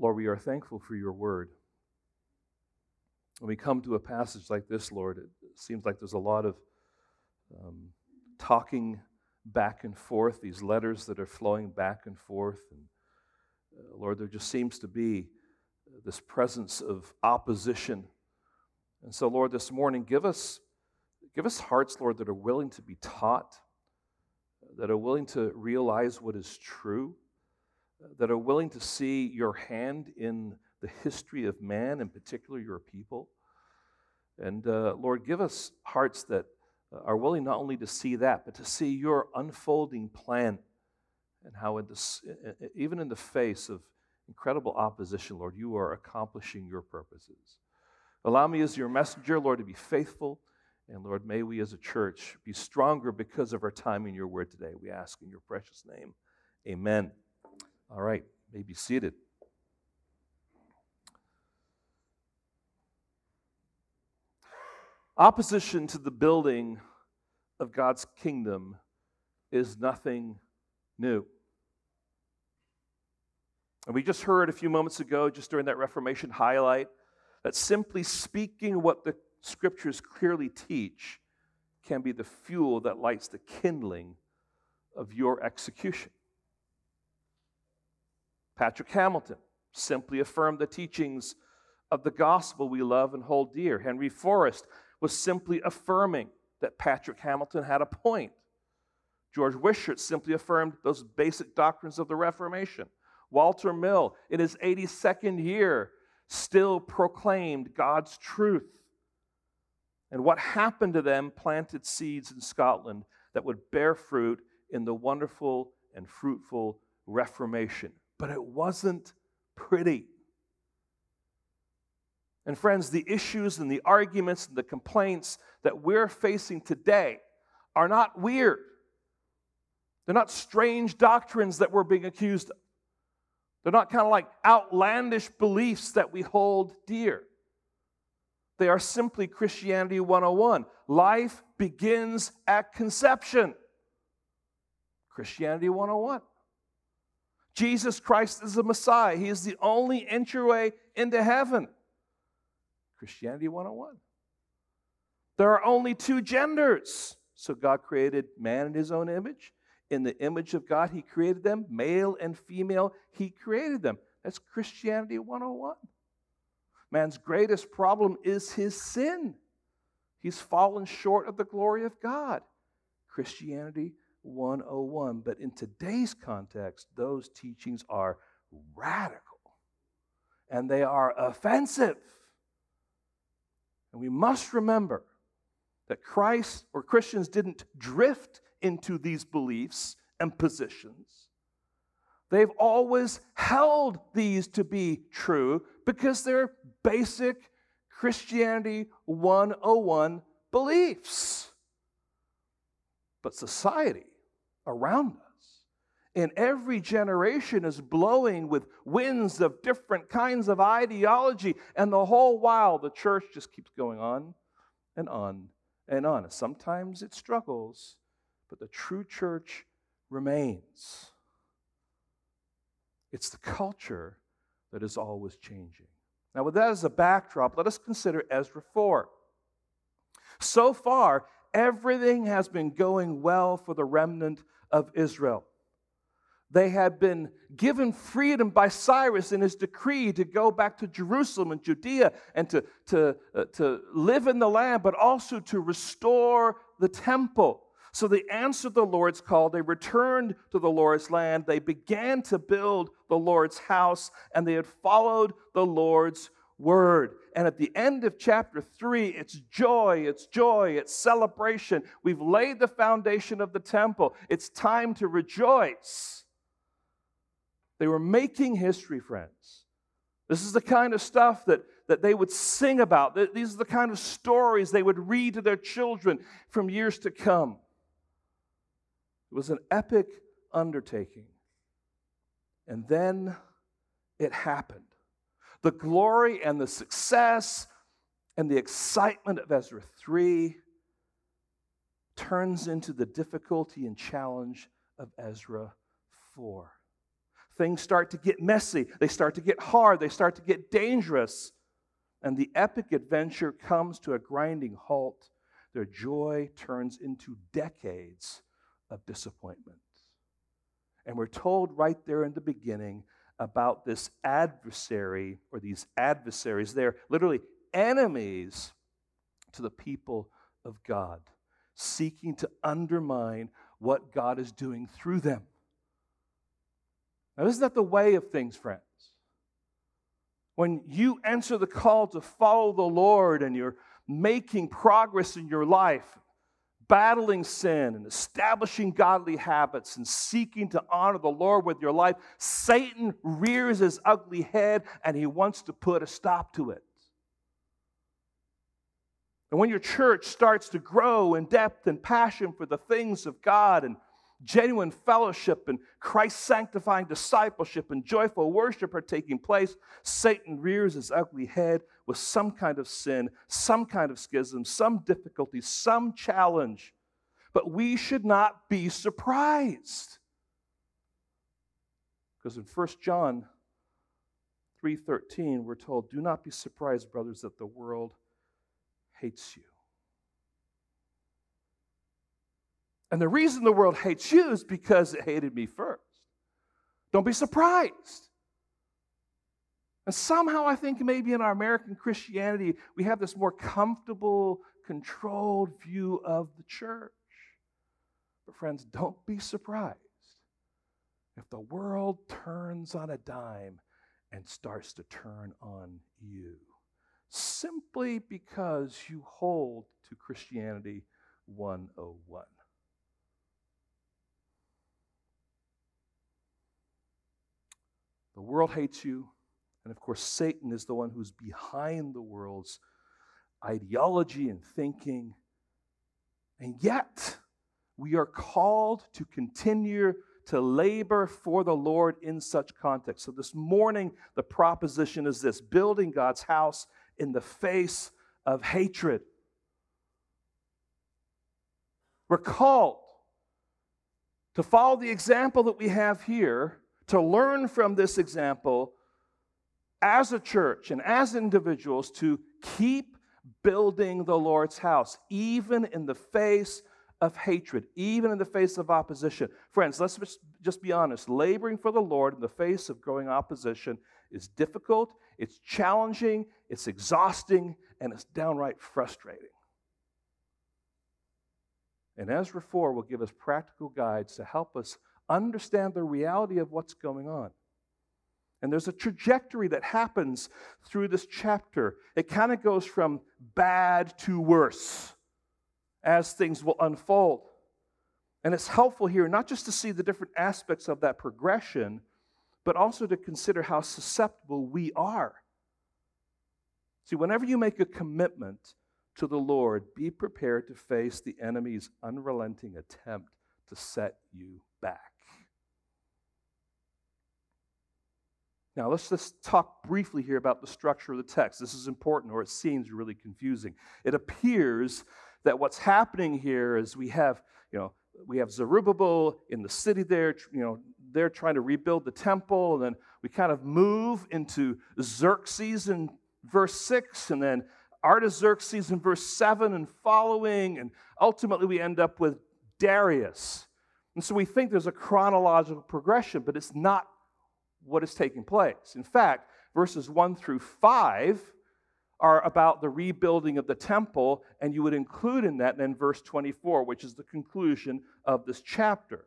Lord, we are thankful for your word. When we come to a passage like this, Lord, it seems like there's a lot of um, talking back and forth, these letters that are flowing back and forth. And uh, Lord, there just seems to be this presence of opposition. And so, Lord, this morning, give us, give us hearts, Lord, that are willing to be taught, that are willing to realize what is true, that are willing to see your hand in the history of man, in particular your people. And uh, Lord, give us hearts that are willing not only to see that, but to see your unfolding plan and how, in this, even in the face of incredible opposition, Lord, you are accomplishing your purposes. Allow me as your messenger, Lord, to be faithful. And Lord, may we as a church be stronger because of our time in your word today. We ask in your precious name. Amen. All right, may be seated. Opposition to the building of God's kingdom is nothing new. And we just heard a few moments ago, just during that Reformation highlight, that simply speaking what the scriptures clearly teach can be the fuel that lights the kindling of your execution. Patrick Hamilton simply affirmed the teachings of the gospel we love and hold dear. Henry Forrest was simply affirming that Patrick Hamilton had a point. George Wishart simply affirmed those basic doctrines of the Reformation. Walter Mill, in his 82nd year, still proclaimed God's truth. And what happened to them planted seeds in Scotland that would bear fruit in the wonderful and fruitful Reformation. But it wasn't pretty. And friends, the issues and the arguments and the complaints that we're facing today are not weird. They're not strange doctrines that we're being accused of. They're not kind of like outlandish beliefs that we hold dear. They are simply Christianity 101. Life begins at conception. Christianity 101. Jesus Christ is the Messiah. He is the only entryway into heaven. Christianity 101. There are only two genders. So God created man in his own image. In the image of God, he created them, male and female, he created them. That's Christianity 101. Man's greatest problem is his sin. He's fallen short of the glory of God. Christianity 101. But in today's context, those teachings are radical and they are offensive. And we must remember that Christ or Christians didn't drift into these beliefs and positions. They've always held these to be true because they're basic Christianity 101 beliefs. But society around us And every generation is blowing with winds of different kinds of ideology. And the whole while, the church just keeps going on and on and on. Sometimes it struggles, but the true church remains. It's the culture that is always changing. Now, with that as a backdrop, let us consider Ezra 4. So far, everything has been going well for the remnant of Israel. They had been given freedom by Cyrus in his decree to go back to Jerusalem and Judea and to, to, uh, to live in the land, but also to restore the temple. So they answered the Lord's call. They returned to the Lord's land. They began to build the Lord's house, and they had followed the Lord's word. And at the end of chapter 3, it's joy, it's joy, it's celebration. We've laid the foundation of the temple. It's time to rejoice. They were making history, friends. This is the kind of stuff that, that they would sing about. These are the kind of stories they would read to their children from years to come. It was an epic undertaking. And then it happened. The glory and the success and the excitement of Ezra 3 turns into the difficulty and challenge of Ezra 4. things start to get messy, they start to get hard, they start to get dangerous. And the epic adventure comes to a grinding halt. Their joy turns into decades of disappointment. And we're told right there in the beginning about this adversary or these adversaries. They're literally enemies to the people of God, seeking to undermine what God is doing through them. Now, isn't that the way of things, friends? When you answer the call to follow the Lord and you're making progress in your life, battling sin and establishing godly habits and seeking to honor the Lord with your life, Satan rears his ugly head and he wants to put a stop to it. And when your church starts to grow in depth and passion for the things of God and genuine fellowship and Christ sanctifying discipleship and joyful worship are taking place, Satan rears his ugly head with some kind of sin, some kind of schism, some difficulty, some challenge. But we should not be surprised. Because in 1 John 3:13 we're told, "Do not be surprised, brothers, that the world hates you." And the reason the world hates you is because it hated me first. Don't be surprised. And somehow I think maybe in our American Christianity, we have this more comfortable, controlled view of the church. But, friends, don't be surprised if the world turns on a dime and starts to turn on you simply because you hold to Christianity 101. The world hates you. And of course, Satan is the one who's behind the world's ideology and thinking. And yet, we are called to continue to labor for the Lord in such context. So, this morning, the proposition is this building God's house in the face of hatred. We're called to follow the example that we have here to learn from this example as a church and as individuals to keep building the Lord's house, even in the face of hatred, even in the face of opposition. Friends, let's just be honest. Laboring for the Lord in the face of growing opposition is difficult, it's challenging, it's exhausting, and it's downright frustrating. And Ezra 4 will give us practical guides to help us understand the reality of what's going on. And there's a trajectory that happens through this chapter. It kind of goes from bad to worse as things will unfold. And it's helpful here not just to see the different aspects of that progression, but also to consider how susceptible we are. See, whenever you make a commitment to the Lord, be prepared to face the enemy's unrelenting attempt to set you back. Now, let's just talk briefly here about the structure of the text. This is important, or it seems really confusing. It appears that what's happening here is we have, you know, we have Zerubbabel in the city there, you know, they're trying to rebuild the temple, and then we kind of move into Xerxes in verse 6, and then Artaxerxes in verse 7 and following, and ultimately we end up with Darius. And so we think there's a chronological progression, but it's not what is taking place. In fact, verses 1 through 5 are about the rebuilding of the temple, and you would include in that then verse 24, which is the conclusion of this chapter.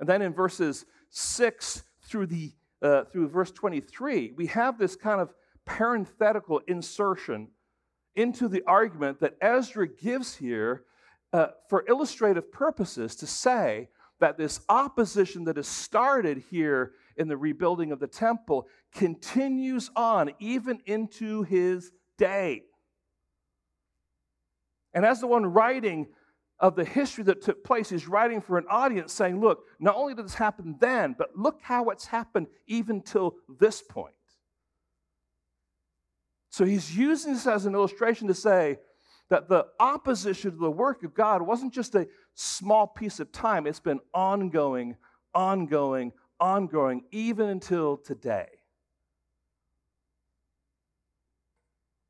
And then in verses 6 through, the, uh, through verse 23, we have this kind of parenthetical insertion into the argument that Ezra gives here uh, for illustrative purposes to say that this opposition that has started here in the rebuilding of the temple continues on even into his day. And as the one writing of the history that took place, he's writing for an audience saying, Look, not only did this happen then, but look how it's happened even till this point. So he's using this as an illustration to say that the opposition to the work of God wasn't just a small piece of time, it's been ongoing, ongoing, ongoing even until today.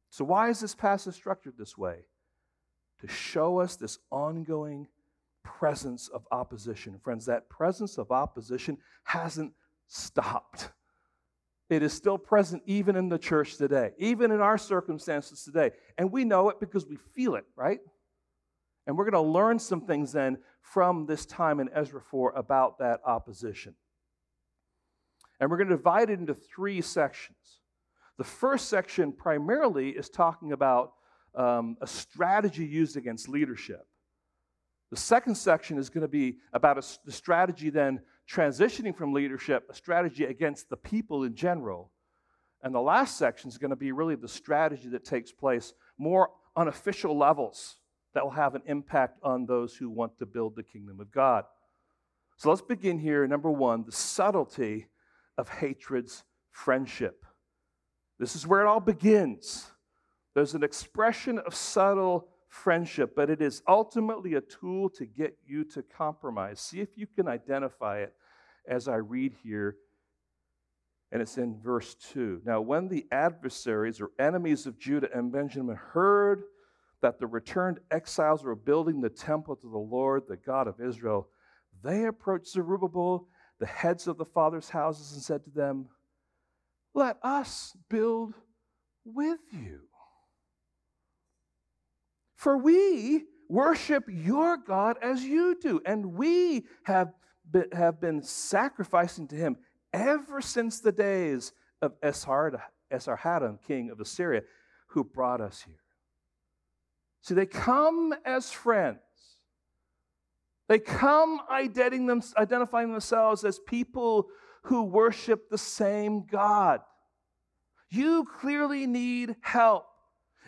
So, why is this passage structured this way? To show us this ongoing presence of opposition. Friends, that presence of opposition hasn't stopped. It is still present even in the church today, even in our circumstances today. And we know it because we feel it, right? And we're going to learn some things then from this time in Ezra 4 about that opposition. And we're going to divide it into three sections. The first section primarily is talking about um, a strategy used against leadership. The second section is going to be about a, the strategy then transitioning from leadership, a strategy against the people in general. And the last section is going to be really the strategy that takes place more on official levels that will have an impact on those who want to build the kingdom of God. So let's begin here. Number one, the subtlety of hatred's friendship. This is where it all begins. There's an expression of subtle friendship, but it is ultimately a tool to get you to compromise. See if you can identify it as I read here. And it's in verse 2. Now, when the adversaries or enemies of Judah and Benjamin heard that the returned exiles were building the temple to the Lord, the God of Israel, they approached Zerubbabel, the heads of the fathers' houses, and said to them, Let us build with you. For we worship your God as you do, and we have been, have been sacrificing to him ever since the days of Esarhaddon, king of Assyria, who brought us here. See, they come as friends. They come identifying themselves as people who worship the same God. You clearly need help.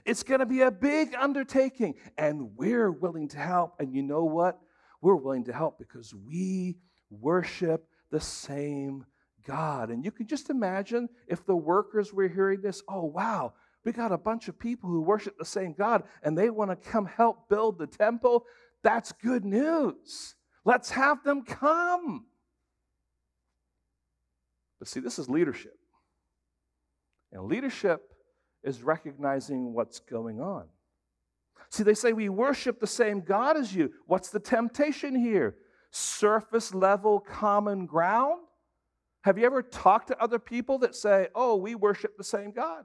It's going to be a big undertaking, and we're willing to help. And you know what? We're willing to help because we worship the same God. And you can just imagine if the workers were hearing this, oh, wow, we got a bunch of people who worship the same God and they want to come help build the temple. That's good news. Let's have them come. But see, this is leadership. And leadership is recognizing what's going on. See, they say we worship the same God as you. What's the temptation here? Surface level common ground? Have you ever talked to other people that say, oh, we worship the same God?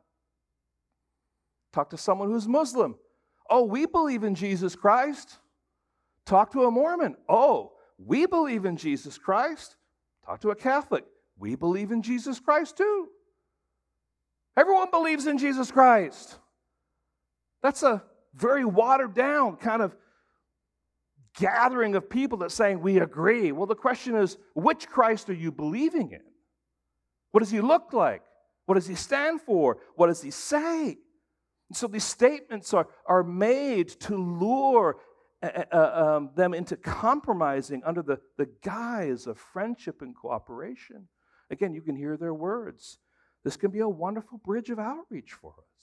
Talk to someone who's Muslim. Oh, we believe in Jesus Christ. Talk to a Mormon. Oh, we believe in Jesus Christ. Talk to a Catholic. We believe in Jesus Christ too. Everyone believes in Jesus Christ. That's a very watered down kind of gathering of people that's saying we agree. Well, the question is, which Christ are you believing in? What does he look like? What does he stand for? What does he say? And so these statements are, are made to lure uh, um, them into compromising under the, the guise of friendship and cooperation. Again, you can hear their words. This can be a wonderful bridge of outreach for us.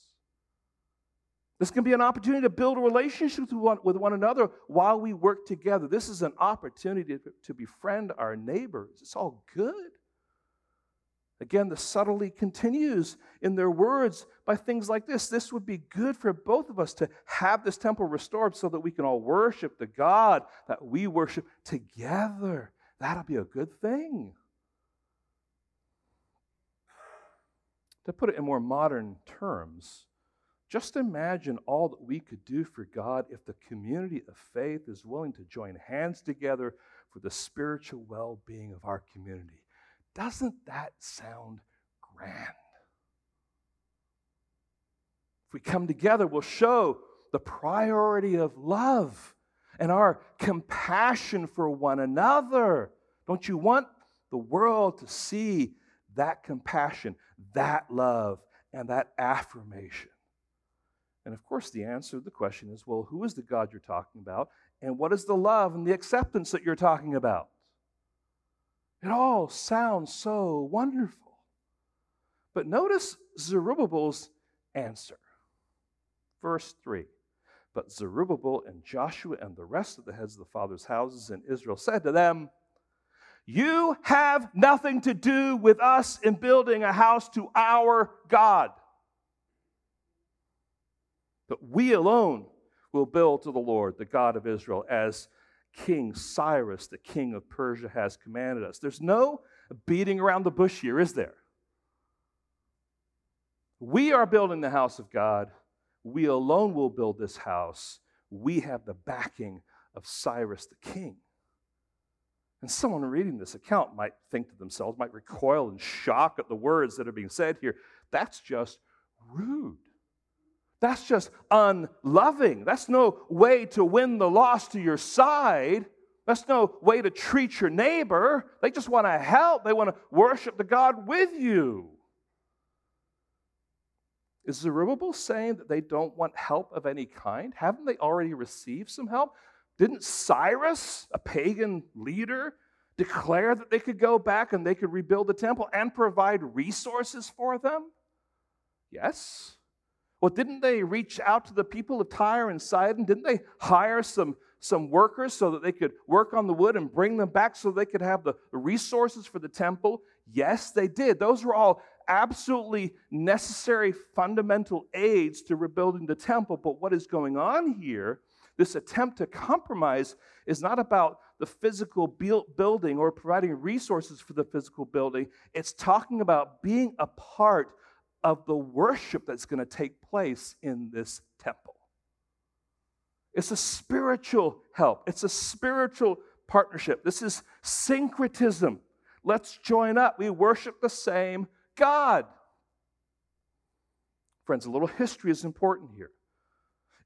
This can be an opportunity to build relationships with one, with one another while we work together. This is an opportunity to, to befriend our neighbors. It's all good. Again, the subtlety continues in their words by things like this. This would be good for both of us to have this temple restored so that we can all worship the God that we worship together. That'll be a good thing. To put it in more modern terms, just imagine all that we could do for God if the community of faith is willing to join hands together for the spiritual well being of our community. Doesn't that sound grand? If we come together, we'll show the priority of love and our compassion for one another. Don't you want the world to see that compassion, that love, and that affirmation? And of course, the answer to the question is well, who is the God you're talking about? And what is the love and the acceptance that you're talking about? It all sounds so wonderful. But notice Zerubbabel's answer. Verse 3 But Zerubbabel and Joshua and the rest of the heads of the fathers' houses in Israel said to them, You have nothing to do with us in building a house to our God. But we alone will build to the Lord, the God of Israel, as King Cyrus, the king of Persia, has commanded us. There's no beating around the bush here, is there? We are building the house of God. We alone will build this house. We have the backing of Cyrus the king. And someone reading this account might think to themselves, might recoil in shock at the words that are being said here. That's just rude. That's just unloving. That's no way to win the lost to your side. That's no way to treat your neighbor. They just want to help, they want to worship the God with you. Is Zerubbabel saying that they don't want help of any kind? Haven't they already received some help? Didn't Cyrus, a pagan leader, declare that they could go back and they could rebuild the temple and provide resources for them? Yes. Well, didn't they reach out to the people of Tyre and Sidon? Didn't they hire some, some workers so that they could work on the wood and bring them back so they could have the resources for the temple? Yes, they did. Those were all absolutely necessary fundamental aids to rebuilding the temple. But what is going on here, this attempt to compromise, is not about the physical building or providing resources for the physical building. It's talking about being a part of the worship that's going to take place in this temple. It's a spiritual help, it's a spiritual partnership. This is syncretism. Let's join up. We worship the same God. Friends, a little history is important here.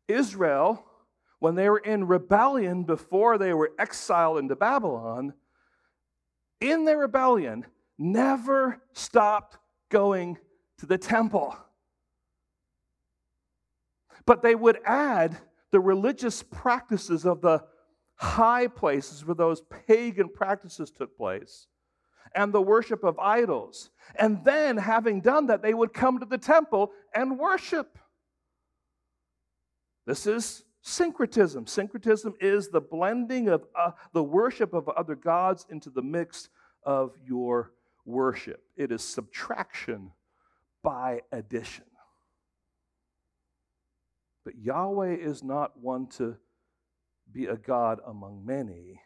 Israel, when they were in rebellion before they were exiled into Babylon, in their rebellion, never stopped going to the temple. But they would add the religious practices of the high places where those pagan practices took place and the worship of idols. And then, having done that, they would come to the temple and worship. This is syncretism. Syncretism is the blending of uh, the worship of other gods into the mix of your worship. It is subtraction by addition. But Yahweh is not one to be a God among many,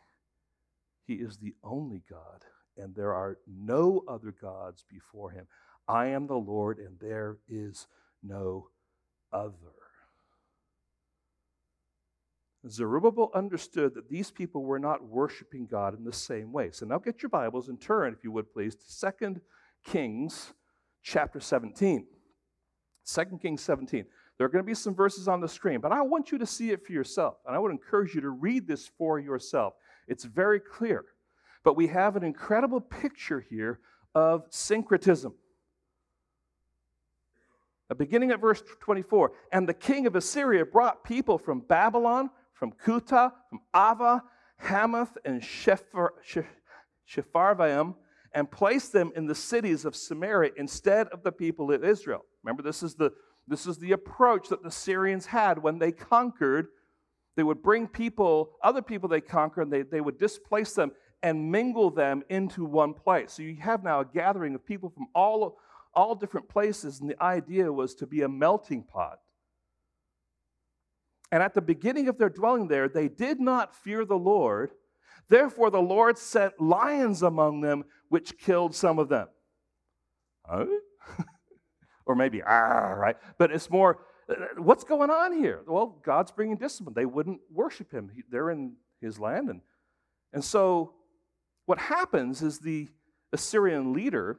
He is the only God and there are no other gods before him. I am the Lord, and there is no other. Zerubbabel understood that these people were not worshiping God in the same way. So now get your Bibles and turn, if you would please, to 2 Kings chapter 17. 2 Kings 17. There are going to be some verses on the screen, but I want you to see it for yourself. And I would encourage you to read this for yourself. It's very clear. But we have an incredible picture here of syncretism. Beginning at verse 24, and the king of Assyria brought people from Babylon, from Cutha, from Ava, Hamath, and Sepharvaim, and placed them in the cities of Samaria instead of the people of Israel. Remember, this is the, this is the approach that the Syrians had when they conquered. They would bring people, other people they conquered, and they, they would displace them and mingle them into one place. So you have now a gathering of people from all, all different places, and the idea was to be a melting pot. And at the beginning of their dwelling there, they did not fear the Lord. Therefore, the Lord sent lions among them, which killed some of them. Or maybe, ah, right? But it's more, what's going on here? Well, God's bringing discipline. They wouldn't worship him. They're in his land. And, and so what happens is the Assyrian leader,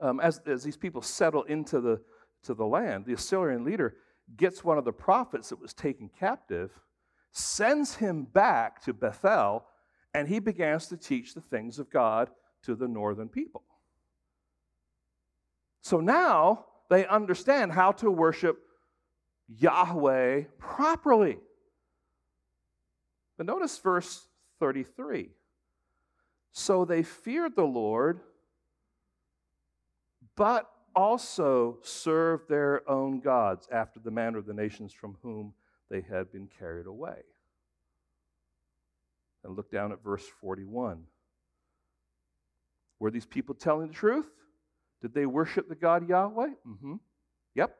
um, as, as these people settle into the, to the land, the Assyrian leader gets one of the prophets that was taken captive, sends him back to Bethel, and he begins to teach the things of God to the northern people. So now they understand how to worship Yahweh properly. But notice verse 33. So they feared the Lord, but also served their own gods after the manner of the nations from whom they had been carried away. And look down at verse 41. Were these people telling the truth? Did they worship the God Yahweh? Mm-hmm. Yep.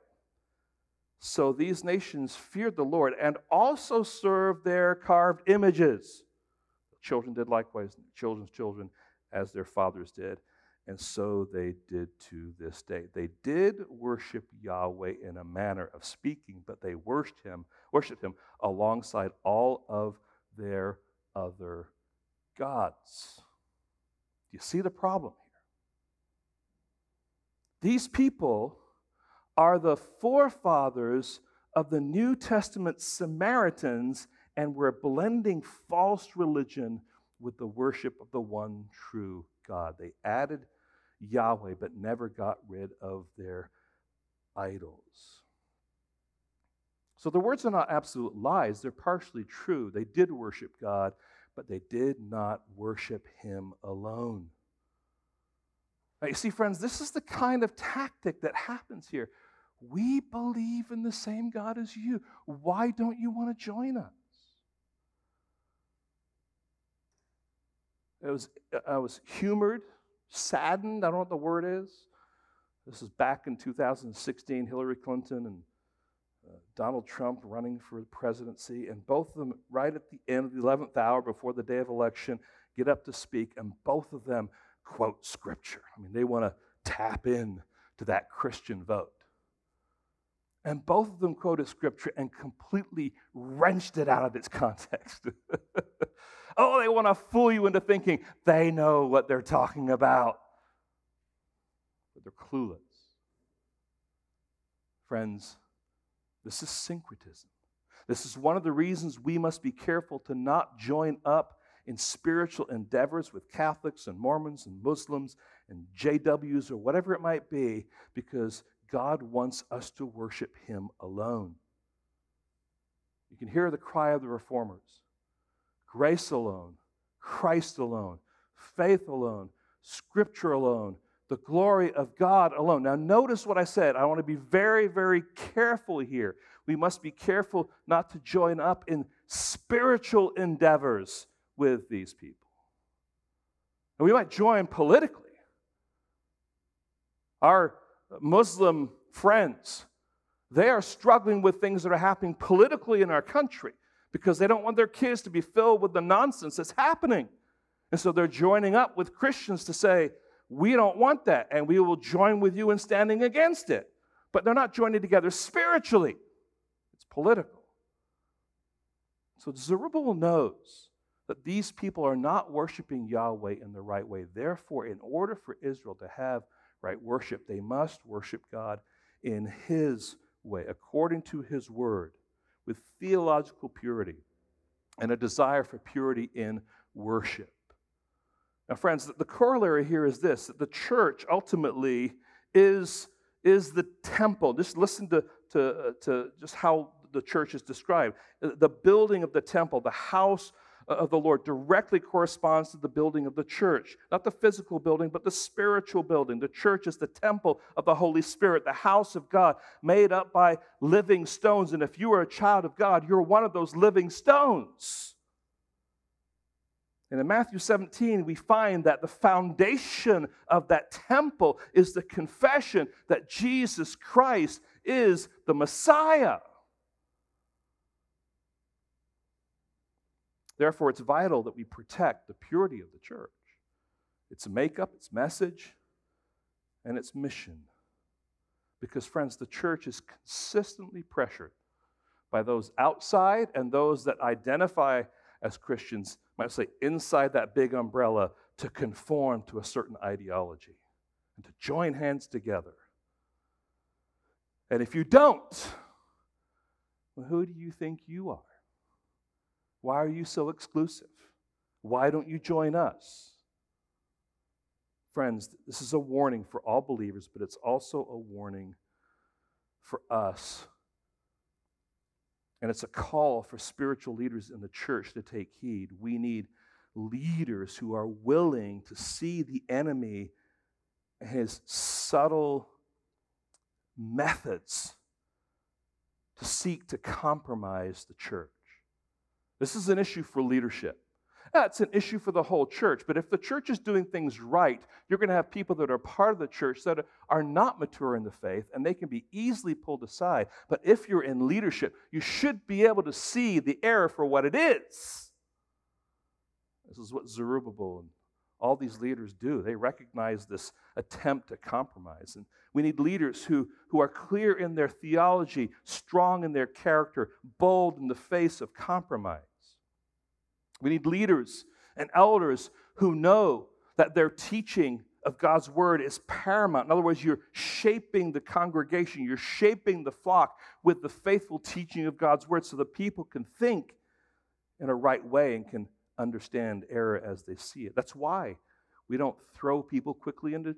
So these nations feared the Lord and also served their carved images. Children did likewise, children's children, as their fathers did. And so they did to this day. They did worship Yahweh in a manner of speaking, but they worshiped him, worshiped him alongside all of their other gods. Do you see the problem here? These people are the forefathers of the New Testament Samaritans, and we're blending false religion with the worship of the one true God. They added Yahweh, but never got rid of their idols. So the words are not absolute lies, they're partially true. They did worship God, but they did not worship Him alone. Now, you see, friends, this is the kind of tactic that happens here. We believe in the same God as you. Why don't you want to join us? It was, I was humored saddened. I don't know what the word is. This is back in 2016, Hillary Clinton and uh, Donald Trump running for the presidency, and both of them, right at the end of the 11th hour before the day of election, get up to speak, and both of them quote scripture. I mean, they want to tap in to that Christian vote. And both of them quoted scripture and completely wrenched it out of its context. oh, they want to fool you into thinking they know what they're talking about. But they're clueless. Friends, this is syncretism. This is one of the reasons we must be careful to not join up in spiritual endeavors with Catholics and Mormons and Muslims and JWs or whatever it might be, because God wants us to worship Him alone. You can hear the cry of the reformers grace alone, Christ alone, faith alone, Scripture alone, the glory of God alone. Now, notice what I said. I want to be very, very careful here. We must be careful not to join up in spiritual endeavors with these people. And we might join politically. Our Muslim friends, they are struggling with things that are happening politically in our country because they don't want their kids to be filled with the nonsense that's happening. And so they're joining up with Christians to say, we don't want that, and we will join with you in standing against it. But they're not joining together spiritually, it's political. So Zerubbabel knows that these people are not worshiping Yahweh in the right way. Therefore, in order for Israel to have right worship, they must worship God in His way, according to His word, with theological purity and a desire for purity in worship. Now, friends, the corollary here is this that the church ultimately is, is the temple. Just listen to, to, uh, to just how the church is described the building of the temple, the house Uh, of the Lord directly corresponds to the building of the church. Not the physical building, but the spiritual building. The church is the temple of the Holy Spirit, the house of God, made up by living stones. And if you are a child of God, you're one of those living stones. And in Matthew 17, we find that the foundation of that temple is the confession that Jesus Christ is the Messiah. Therefore, it's vital that we protect the purity of the church, its makeup, its message, and its mission. Because, friends, the church is consistently pressured by those outside and those that identify as Christians, might say, inside that big umbrella to conform to a certain ideology and to join hands together. And if you don't, well, who do you think you are? Why are you so exclusive? Why don't you join us? Friends, this is a warning for all believers, but it's also a warning for us. And it's a call for spiritual leaders in the church to take heed. We need leaders who are willing to see the enemy and his subtle methods to seek to compromise the church. This is an issue for leadership. That's an issue for the whole church. But if the church is doing things right, you're going to have people that are part of the church that are not mature in the faith and they can be easily pulled aside. But if you're in leadership, you should be able to see the error for what it is. This is what Zerubbabel and all these leaders do. They recognize this attempt to compromise. And we need leaders who, who are clear in their theology, strong in their character, bold in the face of compromise. We need leaders and elders who know that their teaching of God's word is paramount. In other words, you're shaping the congregation, you're shaping the flock with the faithful teaching of God's word so the people can think in a right way and can understand error as they see it. That's why we don't throw people quickly into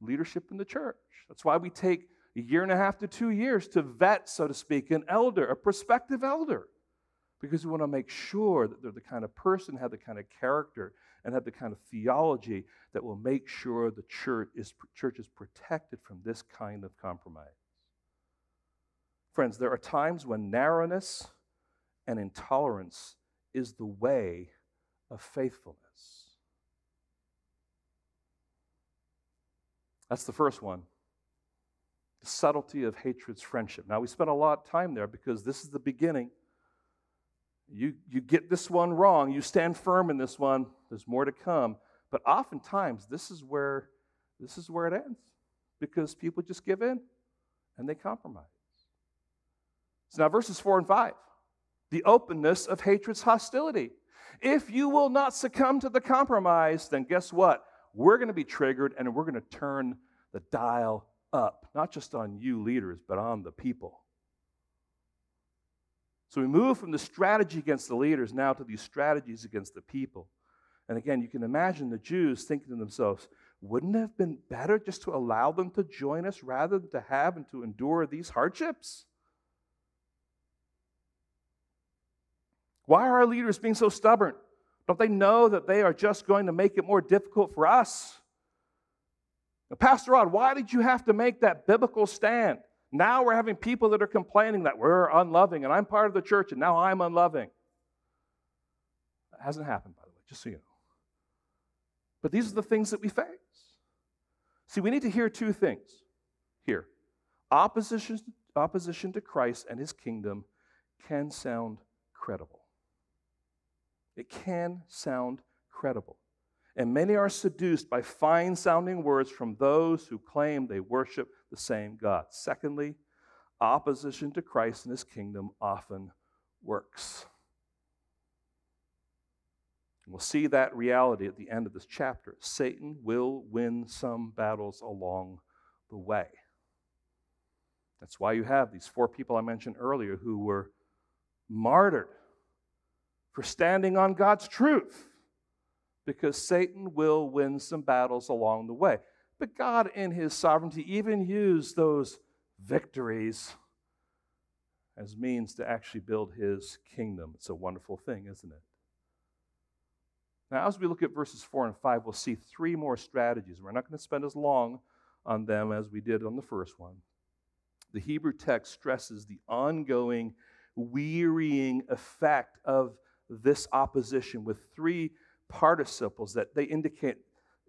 leadership in the church. That's why we take a year and a half to two years to vet, so to speak, an elder, a prospective elder, because we want to make sure that they're the kind of person, have the kind of character, and have the kind of theology that will make sure the church is, church is protected from this kind of compromise. Friends, there are times when narrowness and intolerance is the way of faithfulness. That's the first one. The subtlety of hatred's friendship. Now, we spent a lot of time there because this is the beginning. You, you get this one wrong, you stand firm in this one, there's more to come. But oftentimes, this is where, this is where it ends because people just give in and they compromise. So now, verses 4 and 5 the openness of hatred's hostility. If you will not succumb to the compromise, then guess what? We're going to be triggered and we're going to turn the dial up, not just on you leaders, but on the people. So we move from the strategy against the leaders now to these strategies against the people. And again, you can imagine the Jews thinking to themselves, wouldn't it have been better just to allow them to join us rather than to have and to endure these hardships? Why are our leaders being so stubborn? Don't they know that they are just going to make it more difficult for us? Now, Pastor Rod, why did you have to make that biblical stand? Now we're having people that are complaining that we're unloving, and I'm part of the church, and now I'm unloving. That hasn't happened, by the way, just so you know. But these are the things that we face. See, we need to hear two things here opposition, opposition to Christ and his kingdom can sound credible. It can sound credible. And many are seduced by fine sounding words from those who claim they worship the same God. Secondly, opposition to Christ and his kingdom often works. We'll see that reality at the end of this chapter. Satan will win some battles along the way. That's why you have these four people I mentioned earlier who were martyred for standing on God's truth because Satan will win some battles along the way. But God, in his sovereignty, even used those victories as means to actually build his kingdom. It's a wonderful thing, isn't it? Now, as we look at verses 4 and 5, we'll see three more strategies. We're not going to spend as long on them as we did on the first one. The Hebrew text stresses the ongoing, wearying effect of this opposition with three participles that they indicate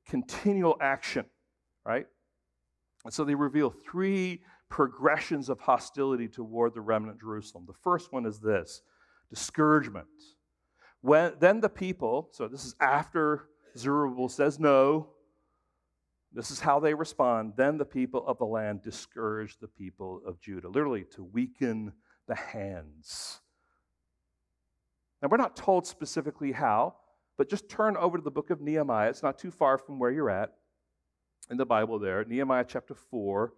continual action, right? And so they reveal three progressions of hostility toward the remnant Jerusalem. The first one is this discouragement. When, then the people, so this is after Zerubbabel says no, this is how they respond. Then the people of the land discourage the people of Judah, literally to weaken the hands now, we're not told specifically how, but just turn over to the book of Nehemiah. It's not too far from where you're at in the Bible there. Nehemiah chapter 4,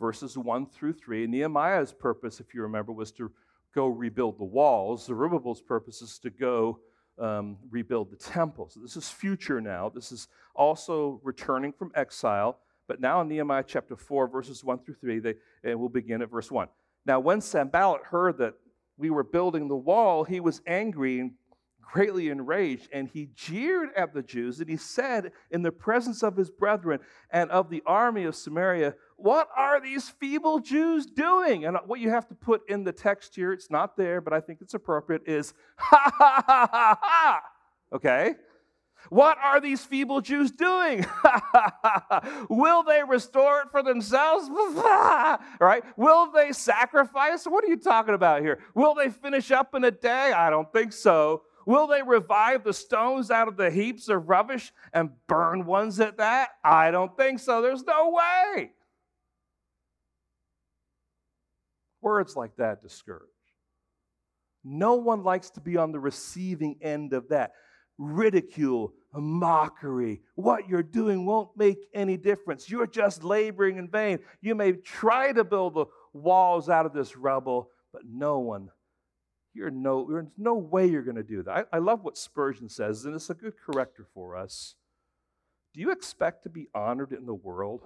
verses 1 through 3. Nehemiah's purpose, if you remember, was to go rebuild the walls. Zerubbabel's purpose is to go um, rebuild the temple. So this is future now. This is also returning from exile. But now in Nehemiah chapter 4, verses 1 through 3, they, and we'll begin at verse 1. Now, when Sanballat heard that we were building the wall, he was angry and greatly enraged, and he jeered at the Jews, and he said in the presence of his brethren and of the army of Samaria, What are these feeble Jews doing? And what you have to put in the text here, it's not there, but I think it's appropriate, is ha ha ha ha ha. Okay? What are these feeble Jews doing? Will they restore it for themselves? right? Will they sacrifice? What are you talking about here? Will they finish up in a day? I don't think so. Will they revive the stones out of the heaps of rubbish and burn ones at that? I don't think so. There's no way. Words like that discourage. No one likes to be on the receiving end of that ridicule, mockery. What you're doing won't make any difference. You're just laboring in vain. You may try to build the walls out of this rubble, but no one, you're no, there's no way you're going to do that. I, I love what Spurgeon says, and it's a good corrector for us. Do you expect to be honored in the world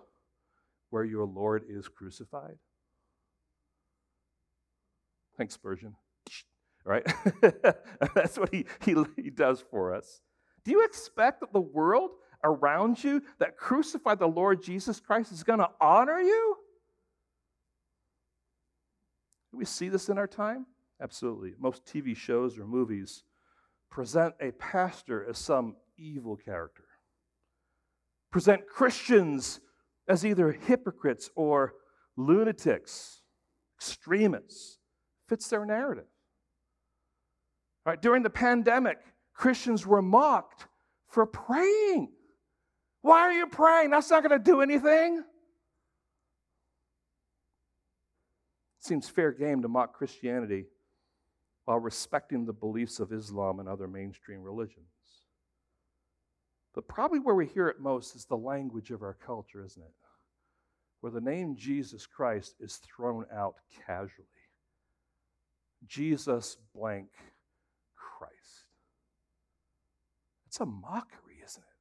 where your Lord is crucified? Thanks, Spurgeon right? That's what he, he, he does for us. Do you expect that the world around you that crucified the Lord Jesus Christ is going to honor you? Do we see this in our time? Absolutely. Most TV shows or movies present a pastor as some evil character, present Christians as either hypocrites or lunatics, extremists. Fits their narrative. Right? During the pandemic, Christians were mocked for praying. Why are you praying? That's not going to do anything. Seems fair game to mock Christianity while respecting the beliefs of Islam and other mainstream religions. But probably where we hear it most is the language of our culture, isn't it? Where the name Jesus Christ is thrown out casually. Jesus blank It's a mockery, isn't it?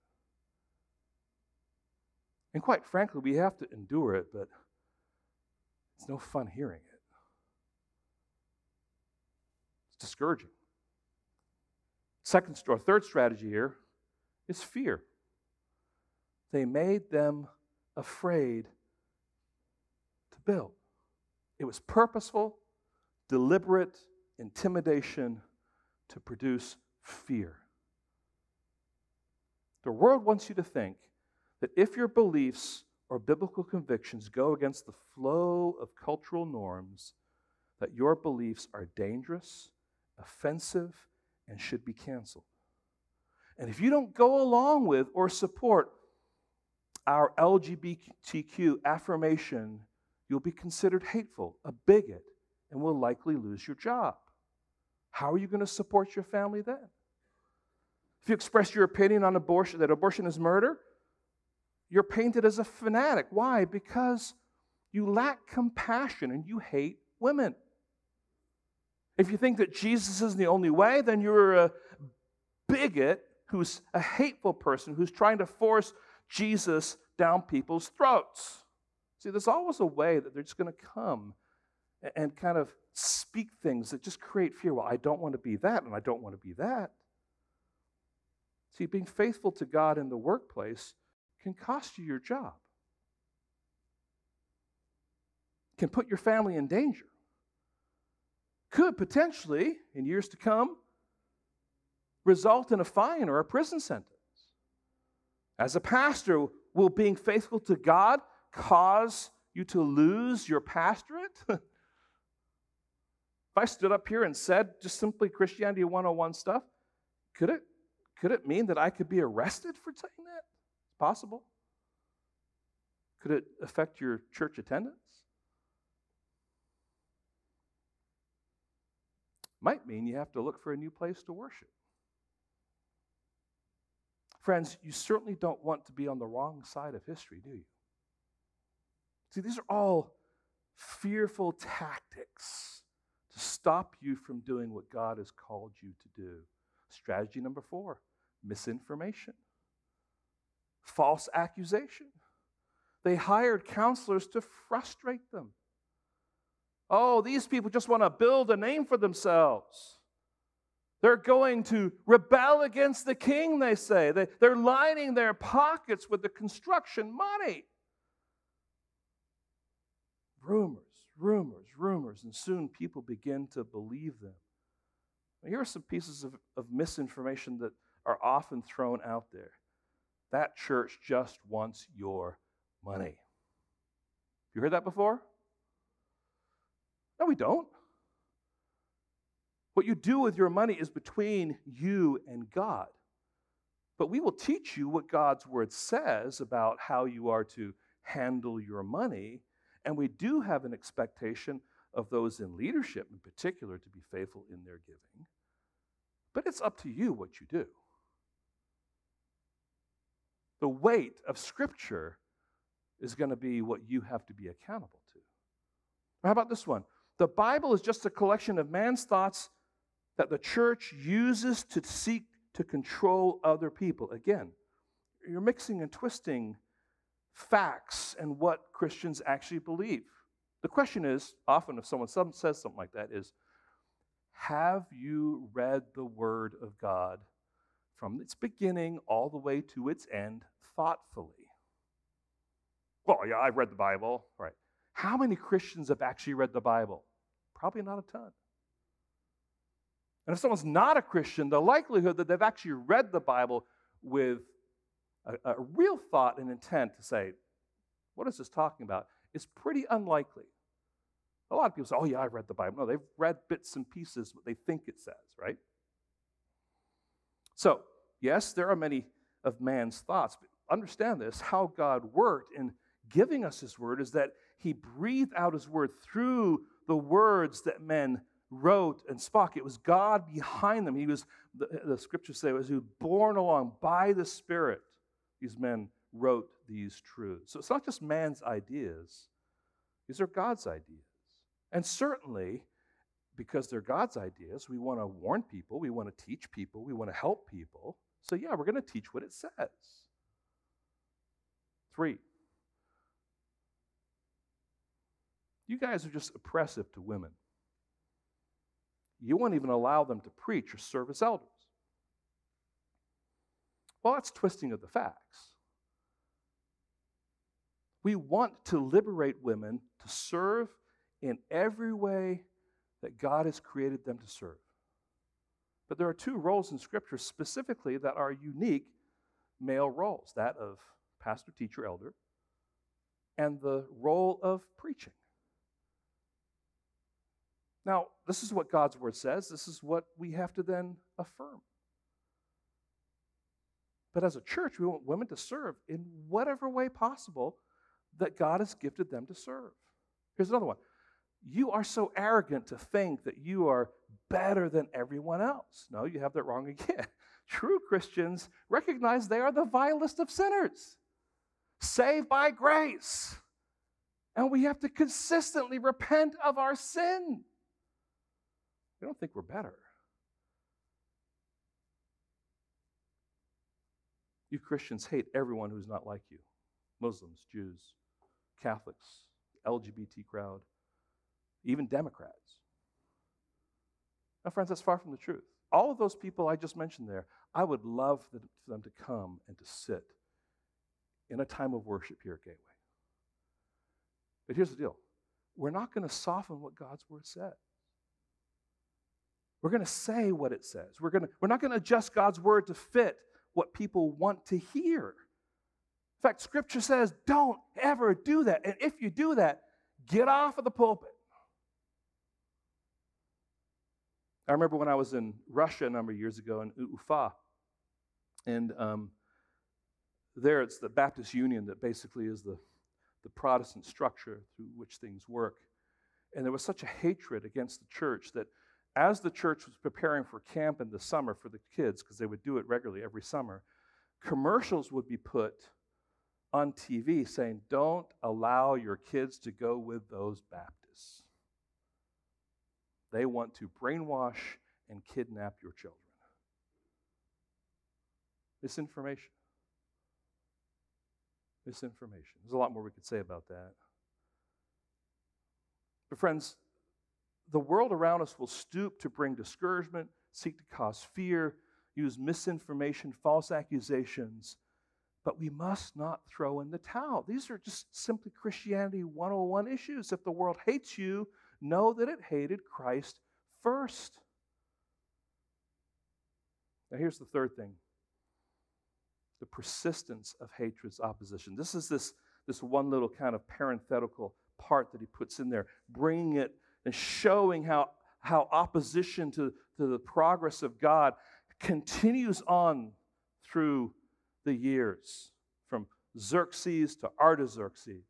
And quite frankly, we have to endure it, but it's no fun hearing it. It's discouraging. Second or third strategy here is fear. They made them afraid to build. It was purposeful, deliberate intimidation to produce fear. The world wants you to think that if your beliefs or biblical convictions go against the flow of cultural norms, that your beliefs are dangerous, offensive, and should be canceled. And if you don't go along with or support our LGBTQ affirmation, you'll be considered hateful, a bigot, and will likely lose your job. How are you going to support your family then? If you express your opinion on abortion, that abortion is murder, you're painted as a fanatic. Why? Because you lack compassion and you hate women. If you think that Jesus is the only way, then you're a bigot who's a hateful person who's trying to force Jesus down people's throats. See, there's always a way that they're just going to come and kind of speak things that just create fear. Well, I don't want to be that, and I don't want to be that. See, being faithful to God in the workplace can cost you your job, can put your family in danger, could potentially, in years to come, result in a fine or a prison sentence. As a pastor, will being faithful to God cause you to lose your pastorate? if I stood up here and said just simply Christianity 101 stuff, could it could it mean that I could be arrested for saying that? It's possible. Could it affect your church attendance? Might mean you have to look for a new place to worship. Friends, you certainly don't want to be on the wrong side of history, do you? See, these are all fearful tactics to stop you from doing what God has called you to do. Strategy number four misinformation, false accusation. They hired counselors to frustrate them. Oh, these people just want to build a name for themselves. They're going to rebel against the king, they say. They, they're lining their pockets with the construction money. Rumors, rumors, rumors, and soon people begin to believe them. Here are some pieces of, of misinformation that are often thrown out there. That church just wants your money. Have You heard that before? No, we don't. What you do with your money is between you and God. But we will teach you what God's word says about how you are to handle your money. And we do have an expectation of those in leadership, in particular, to be faithful in their giving. But it's up to you what you do. The weight of Scripture is going to be what you have to be accountable to. How about this one? The Bible is just a collection of man's thoughts that the church uses to seek to control other people. Again, you're mixing and twisting facts and what Christians actually believe. The question is often, if someone says something like that, is Have you read the Word of God from its beginning all the way to its end thoughtfully? Well, yeah, I've read the Bible. Right. How many Christians have actually read the Bible? Probably not a ton. And if someone's not a Christian, the likelihood that they've actually read the Bible with a, a real thought and intent to say, what is this talking about, is pretty unlikely. A lot of people say, oh, yeah, I've read the Bible. No, they've read bits and pieces what they think it says, right? So, yes, there are many of man's thoughts, but understand this how God worked in giving us His word is that He breathed out His word through the words that men wrote and spoke. It was God behind them. He was, the, the scriptures say, was he was borne along by the Spirit. These men wrote these truths. So it's not just man's ideas, these are God's ideas. And certainly, because they're God's ideas, we want to warn people, we want to teach people, we want to help people. So, yeah, we're going to teach what it says. Three, you guys are just oppressive to women. You won't even allow them to preach or serve as elders. Well, that's twisting of the facts. We want to liberate women to serve in every way that God has created them to serve. But there are two roles in Scripture specifically that are unique male roles that of pastor, teacher, elder, and the role of preaching. Now, this is what God's word says. This is what we have to then affirm. But as a church, we want women to serve in whatever way possible that God has gifted them to serve. Here's another one. You are so arrogant to think that you are better than everyone else. No, you have that wrong again. True Christians recognize they are the vilest of sinners, saved by grace. And we have to consistently repent of our sin. We don't think we're better. You Christians hate everyone who's not like you Muslims, Jews, Catholics, LGBT crowd, even Democrats. Now, friends, that's far from the truth. All of those people I just mentioned there, I would love for them to come and to sit in a time of worship here at Gateway. But here's the deal we're not going to soften what God's word says. We're going to say what it says. We're, going to, we're not going to adjust God's word to fit what people want to hear. In fact, Scripture says, don't ever do that. And if you do that, get off of the pulpit. I remember when I was in Russia a number of years ago in Ufa, and um, there it's the Baptist Union that basically is the, the Protestant structure through which things work. And there was such a hatred against the church that as the church was preparing for camp in the summer for the kids, because they would do it regularly every summer, commercials would be put on TV saying, Don't allow your kids to go with those Baptists. They want to brainwash and kidnap your children. Misinformation. Misinformation. There's a lot more we could say about that. But, friends, the world around us will stoop to bring discouragement, seek to cause fear, use misinformation, false accusations, but we must not throw in the towel. These are just simply Christianity 101 issues. If the world hates you, know that it hated Christ first. Now, here's the third thing the persistence of hatred's opposition. This is this, this one little kind of parenthetical part that he puts in there, bringing it and showing how, how opposition to, to the progress of God continues on through the years, from Xerxes to Artaxerxes.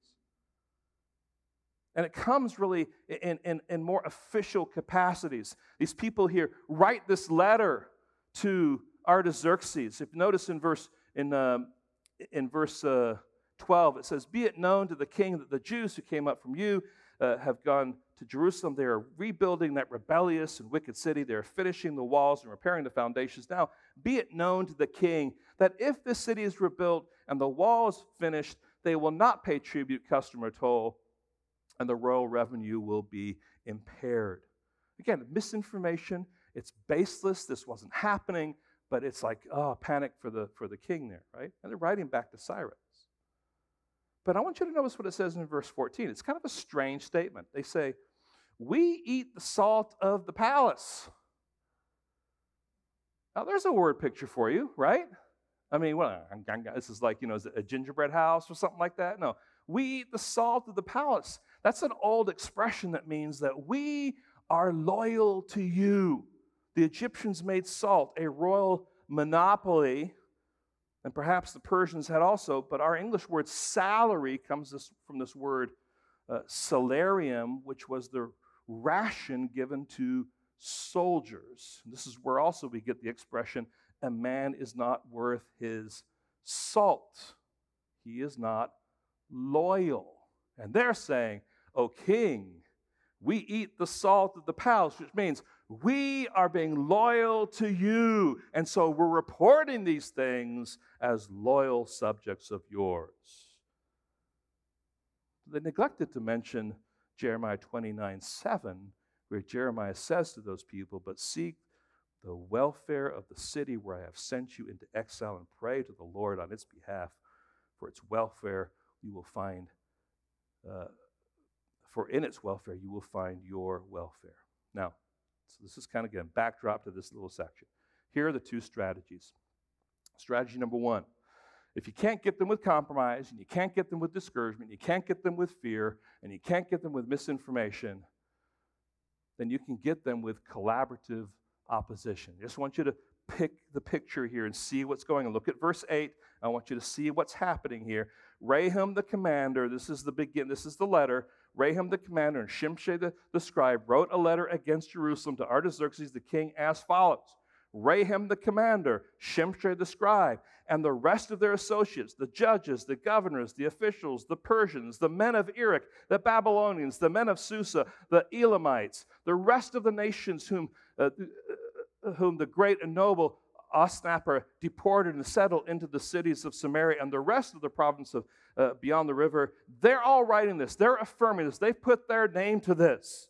And it comes really in, in, in more official capacities. These people here write this letter to Artaxerxes. If you notice in verse, in, uh, in verse uh, 12, it says, Be it known to the king that the Jews who came up from you uh, have gone to Jerusalem. They are rebuilding that rebellious and wicked city. They are finishing the walls and repairing the foundations. Now, be it known to the king that if this city is rebuilt and the wall is finished, they will not pay tribute, custom, or toll, and the royal revenue will be impaired. Again, misinformation. It's baseless. This wasn't happening, but it's like, oh, panic for the, for the king there, right? And they're writing back to Cyrus. But I want you to notice what it says in verse 14. It's kind of a strange statement. They say, We eat the salt of the palace. Now, there's a word picture for you, right? I mean, well, this is like, you know, is it a gingerbread house or something like that? No. We eat the salt of the palace. That's an old expression that means that we are loyal to you. The Egyptians made salt a royal monopoly, and perhaps the Persians had also, but our English word salary comes this, from this word uh, salarium, which was the ration given to soldiers. This is where also we get the expression a man is not worth his salt. He is not loyal. And they're saying, O king, we eat the salt of the palace, which means we are being loyal to you. And so we're reporting these things as loyal subjects of yours. They neglected to mention Jeremiah 29 7, where Jeremiah says to those people, But seek the welfare of the city where I have sent you into exile and pray to the Lord on its behalf. For its welfare you will find, uh, for in its welfare you will find your welfare. Now, so this is kind of again backdrop to this little section. Here are the two strategies. Strategy number one if you can't get them with compromise, and you can't get them with discouragement, you can't get them with fear, and you can't get them with misinformation, then you can get them with collaborative opposition. I just want you to pick the picture here and see what's going on. Look at verse 8. I want you to see what's happening here. Rehum the commander, this is the begin, this is the letter. Rehum the commander and Shimshai the, the scribe wrote a letter against Jerusalem to Artaxerxes the king as follows. Rehum the commander, Shimshai the scribe, and the rest of their associates, the judges, the governors, the officials, the Persians, the men of Erech, the Babylonians, the men of Susa, the Elamites, the rest of the nations whom uh, uh, whom the great and noble Osnappar deported and settled into the cities of Samaria and the rest of the province of uh, beyond the river, they're all writing this. They're affirming this. They've put their name to this.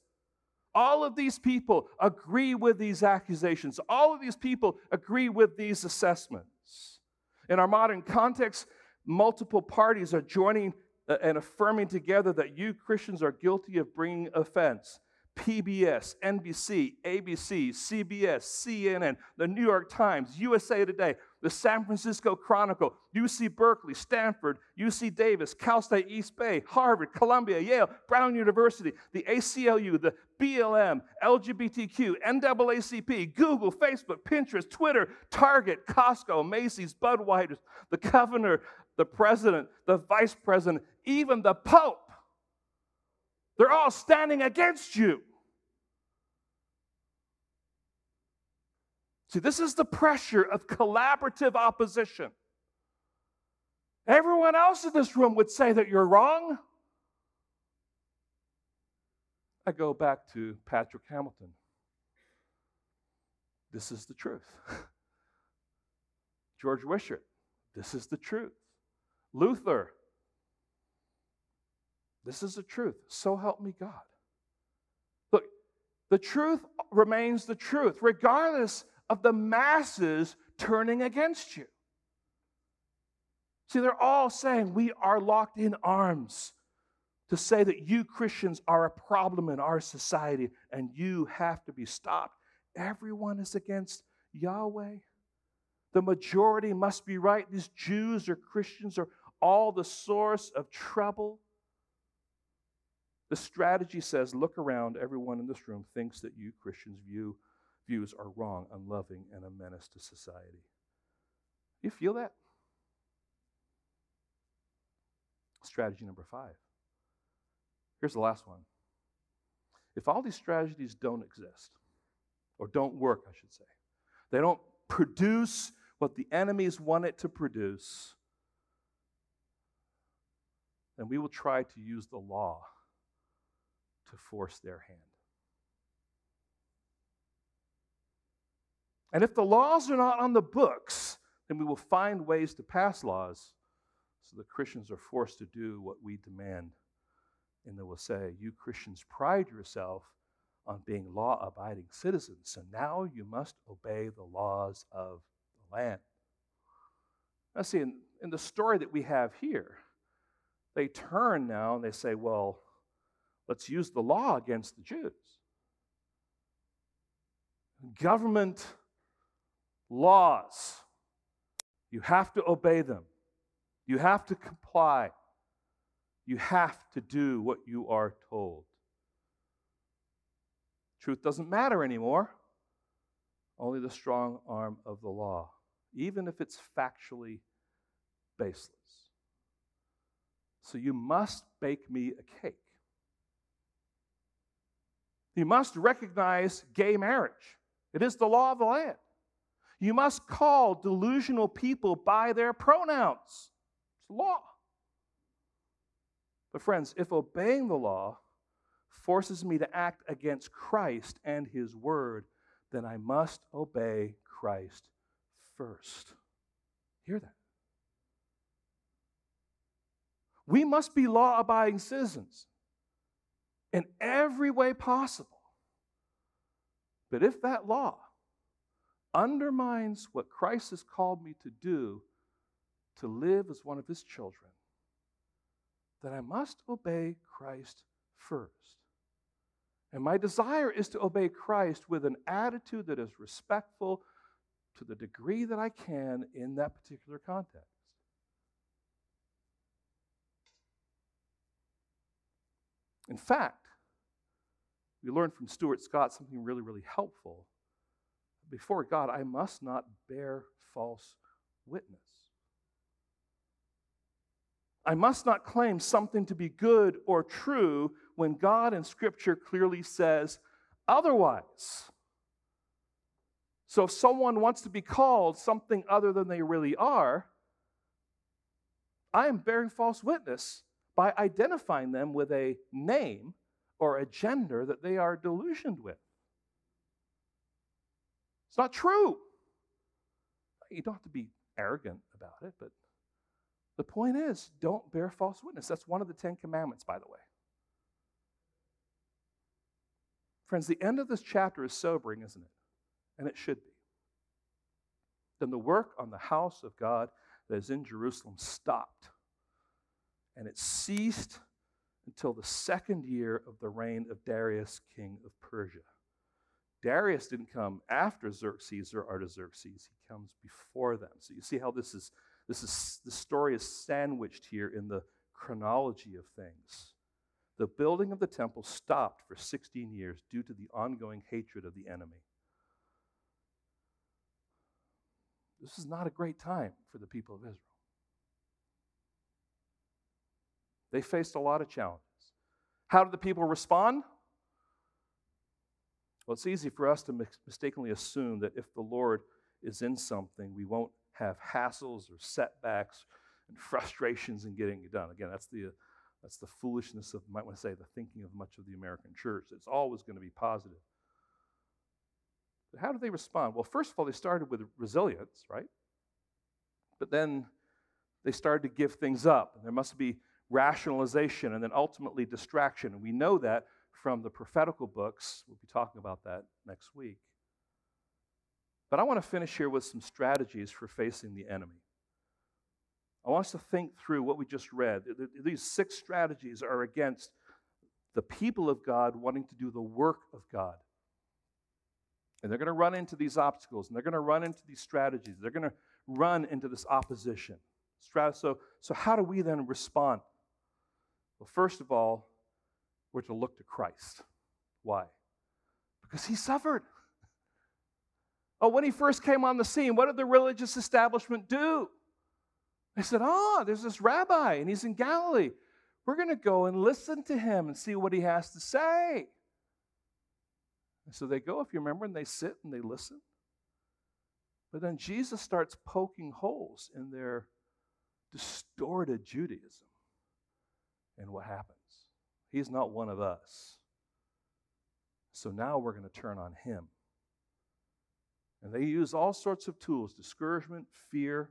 All of these people agree with these accusations. All of these people agree with these assessments. In our modern context, multiple parties are joining uh, and affirming together that you Christians are guilty of bringing offense. PBS, NBC, ABC, CBS, CNN, the New York Times, USA Today, the San Francisco Chronicle, UC Berkeley, Stanford, UC Davis, Cal State East Bay, Harvard, Columbia, Yale, Brown University, the ACLU, the BLM, LGBTQ, NAACP, Google, Facebook, Pinterest, Twitter, Target, Costco, Macy's, Budweiser, the governor, the president, the vice president, even the Pope. They're all standing against you. See, this is the pressure of collaborative opposition. Everyone else in this room would say that you're wrong. I go back to Patrick Hamilton. This is the truth. George Wishart, this is the truth. Luther, this is the truth. So help me God. Look, the truth remains the truth, regardless of the masses turning against you. See, they're all saying we are locked in arms to say that you Christians are a problem in our society and you have to be stopped. Everyone is against Yahweh. The majority must be right. These Jews or Christians are all the source of trouble. The strategy says look around, everyone in this room thinks that you Christians' view, views are wrong, unloving, and a menace to society. You feel that? Strategy number five. Here's the last one. If all these strategies don't exist, or don't work, I should say, they don't produce what the enemies want it to produce, then we will try to use the law to force their hand. And if the laws are not on the books, then we will find ways to pass laws so the Christians are forced to do what we demand. And they will say, You Christians pride yourself on being law abiding citizens, so now you must obey the laws of the land. Now, see, in, in the story that we have here, they turn now and they say, Well, let's use the law against the Jews. Government laws, you have to obey them, you have to comply, you have to do what you are told. Truth doesn't matter anymore, only the strong arm of the law, even if it's factually baseless. So you must bake me a cake. You must recognize gay marriage. It is the law of the land. You must call delusional people by their pronouns. It's law. But, friends, if obeying the law forces me to act against Christ and his word, then I must obey Christ first. Hear that? We must be law abiding citizens in every way possible. But if that law undermines what Christ has called me to do, to live as one of his children, then I must obey Christ first. And my desire is to obey Christ with an attitude that is respectful to the degree that I can in that particular context. In fact, we learned from Stuart Scott something really, really helpful. Before God, I must not bear false witness. I must not claim something to be good or true when God in Scripture clearly says otherwise. So if someone wants to be called something other than they really are, I am bearing false witness by identifying them with a name or a gender that they are delusioned with. Not true. You don't have to be arrogant about it, but the point is don't bear false witness. That's one of the Ten Commandments, by the way. Friends, the end of this chapter is sobering, isn't it? And it should be. Then the work on the house of God that is in Jerusalem stopped and it ceased until the second year of the reign of Darius, king of Persia. Darius didn't come after Xerxes or Artaxerxes, he comes before them. So you see how this is this is the story is sandwiched here in the chronology of things. The building of the temple stopped for 16 years due to the ongoing hatred of the enemy. This is not a great time for the people of Israel. They faced a lot of challenges. How did the people respond? Well, it's easy for us to mistakenly assume that if the Lord is in something, we won't have hassles or setbacks and frustrations in getting it done. Again, that's the, that's the foolishness of, might want to say, the thinking of much of the American church. It's always going to be positive. But how do they respond? Well, first of all, they started with resilience, right? But then they started to give things up. There must be rationalization, and then ultimately distraction. And we know that from the prophetical books. We'll be talking about that next week. But I want to finish here with some strategies for facing the enemy. I want us to think through what we just read. These six strategies are against the people of God wanting to do the work of God. And they're going to run into these obstacles and they're going to run into these strategies. They're going to run into this opposition. So, so, how do we then respond? Well, first of all, we're to look to Christ. Why? Because he suffered. Oh, when he first came on the scene, what did the religious establishment do? They said, Oh, there's this rabbi and he's in Galilee. We're going to go and listen to him and see what he has to say. And so they go, if you remember, and they sit and they listen. But then Jesus starts poking holes in their distorted Judaism. And what happens? He's not one of us. So now we're going to turn on him. And they use all sorts of tools discouragement, fear.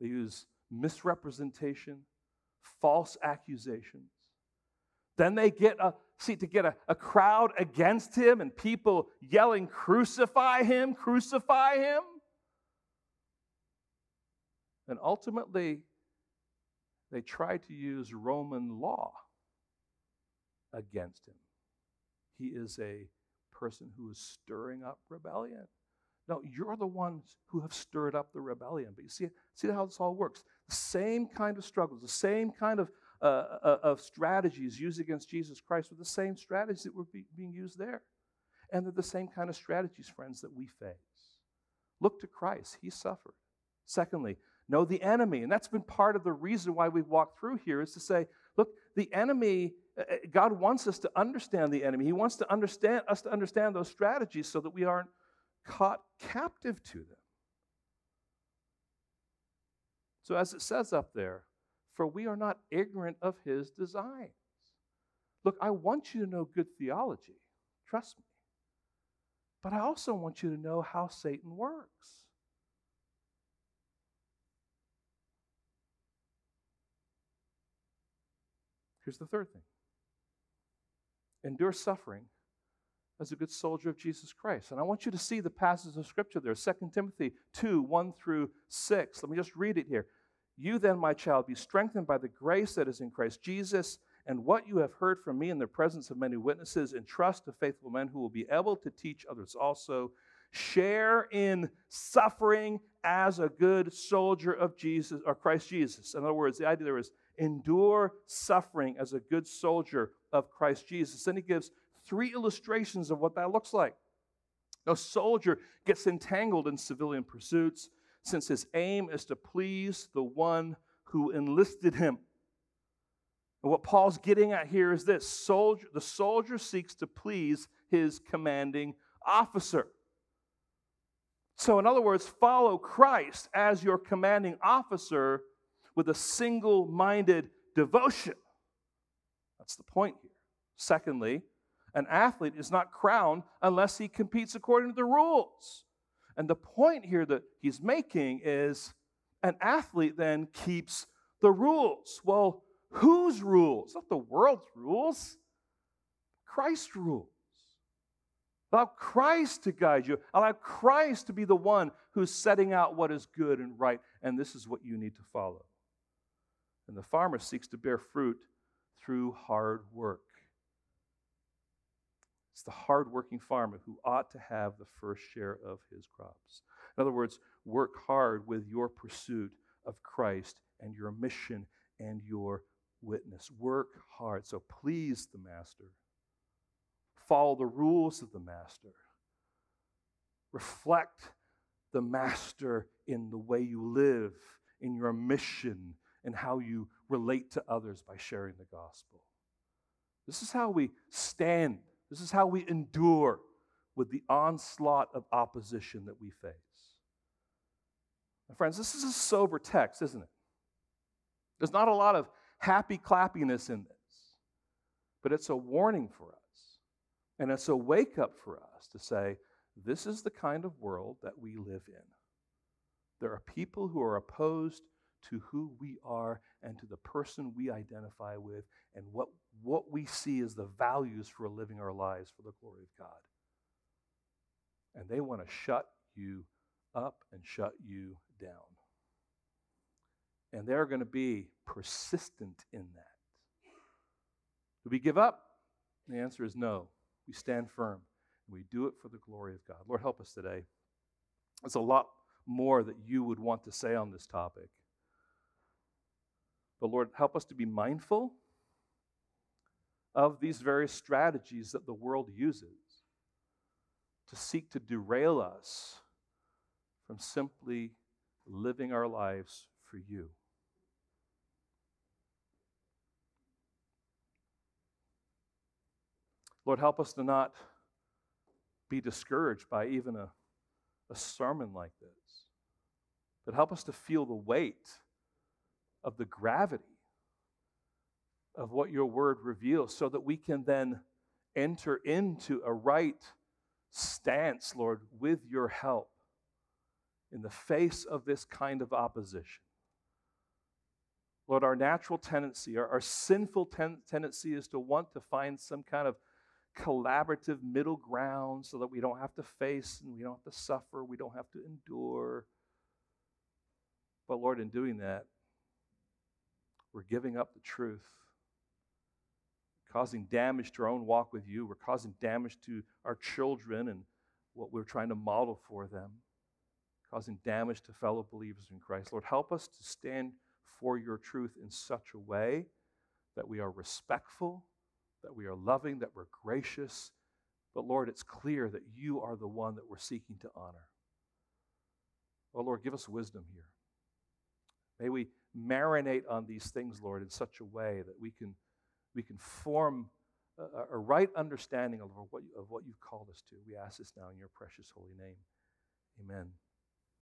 They use misrepresentation, false accusations. Then they get a see to get a, a crowd against him and people yelling, crucify him, crucify him. And ultimately, they try to use Roman law against him. He is a person who is stirring up rebellion. No, you're the ones who have stirred up the rebellion. But you see, see how this all works. The same kind of struggles, the same kind of, uh, uh, of strategies used against Jesus Christ were the same strategies that were be, being used there. And they're the same kind of strategies, friends, that we face. Look to Christ. He suffered. Secondly, know the enemy. And that's been part of the reason why we've walked through here is to say, look, the enemy, uh, uh, God wants us to understand the enemy. He wants to understand us to understand those strategies so that we aren't caught captive to them. So, as it says up there, for we are not ignorant of his designs. Look, I want you to know good theology, trust me. But I also want you to know how Satan works. Here's the third thing endure suffering as a good soldier of Jesus Christ. And I want you to see the passages of Scripture there 2 Timothy 2 1 through 6. Let me just read it here. You then, my child, be strengthened by the grace that is in Christ Jesus, and what you have heard from me in the presence of many witnesses, entrust to faithful men who will be able to teach others also. Share in suffering as a good soldier of Jesus or Christ Jesus. In other words, the idea there is endure suffering as a good soldier of Christ Jesus. Then he gives three illustrations of what that looks like. A soldier gets entangled in civilian pursuits since his aim is to please the one who enlisted him. And what Paul's getting at here is this soldier, the soldier seeks to please his commanding officer. So, in other words, follow Christ as your commanding officer with a single minded devotion. That's the point here. Secondly, an athlete is not crowned unless he competes according to the rules. And the point here that he's making is an athlete then keeps the rules. Well, whose rules? Not the world's rules, Christ's rules. Allow Christ to guide you. Allow Christ to be the one who's setting out what is good and right, and this is what you need to follow. And the farmer seeks to bear fruit through hard work. It's the hardworking farmer who ought to have the first share of his crops. In other words, work hard with your pursuit of Christ and your mission and your witness. Work hard. So please the master. Follow the rules of the master. Reflect the master in the way you live, in your mission, and how you relate to others by sharing the gospel. This is how we stand this is how we endure with the onslaught of opposition that we face. My friends, this is a sober text, isn't it? There's not a lot of happy clappiness in this, but it's a warning for us. And it's a wake up for us to say, this is the kind of world that we live in. There are people who are opposed to who we are and to the person we identify with and what, what we see as the values for living our lives for the glory of God. And they want to shut you up and shut you down. And they're going to be persistent in that. Do we give up? The answer is no. We stand firm. We do it for the glory of God. Lord, help us today. There's a lot more that you would want to say on this topic. But Lord, help us to be mindful of these various strategies that the world uses to seek to derail us from simply living our lives for you. Lord, help us to not be discouraged by even a, a sermon like this, but help us to feel the weight of the gravity of what your word reveals so that we can then enter into a right stance, Lord, with your help in the face of this kind of opposition. Lord, our natural tendency, our, our sinful ten- tendency is to want to find some kind of collaborative middle ground so that we don't have to face and we don't have to suffer, we don't have to endure. But Lord, in doing that, we're giving up the truth, causing damage to our own walk with you. We're causing damage to our children and what we're trying to model for them, causing damage to fellow believers in Christ. Lord, help us to stand for your truth in such a way that we are respectful that we are loving, that we're gracious. But Lord, it's clear that you are the one that we're seeking to honor. Oh Lord, give us wisdom here. May we marinate on these things, Lord, in such a way that we can, we can form a, a right understanding of what, of what you've called us to. We ask this now in your precious holy name. Amen.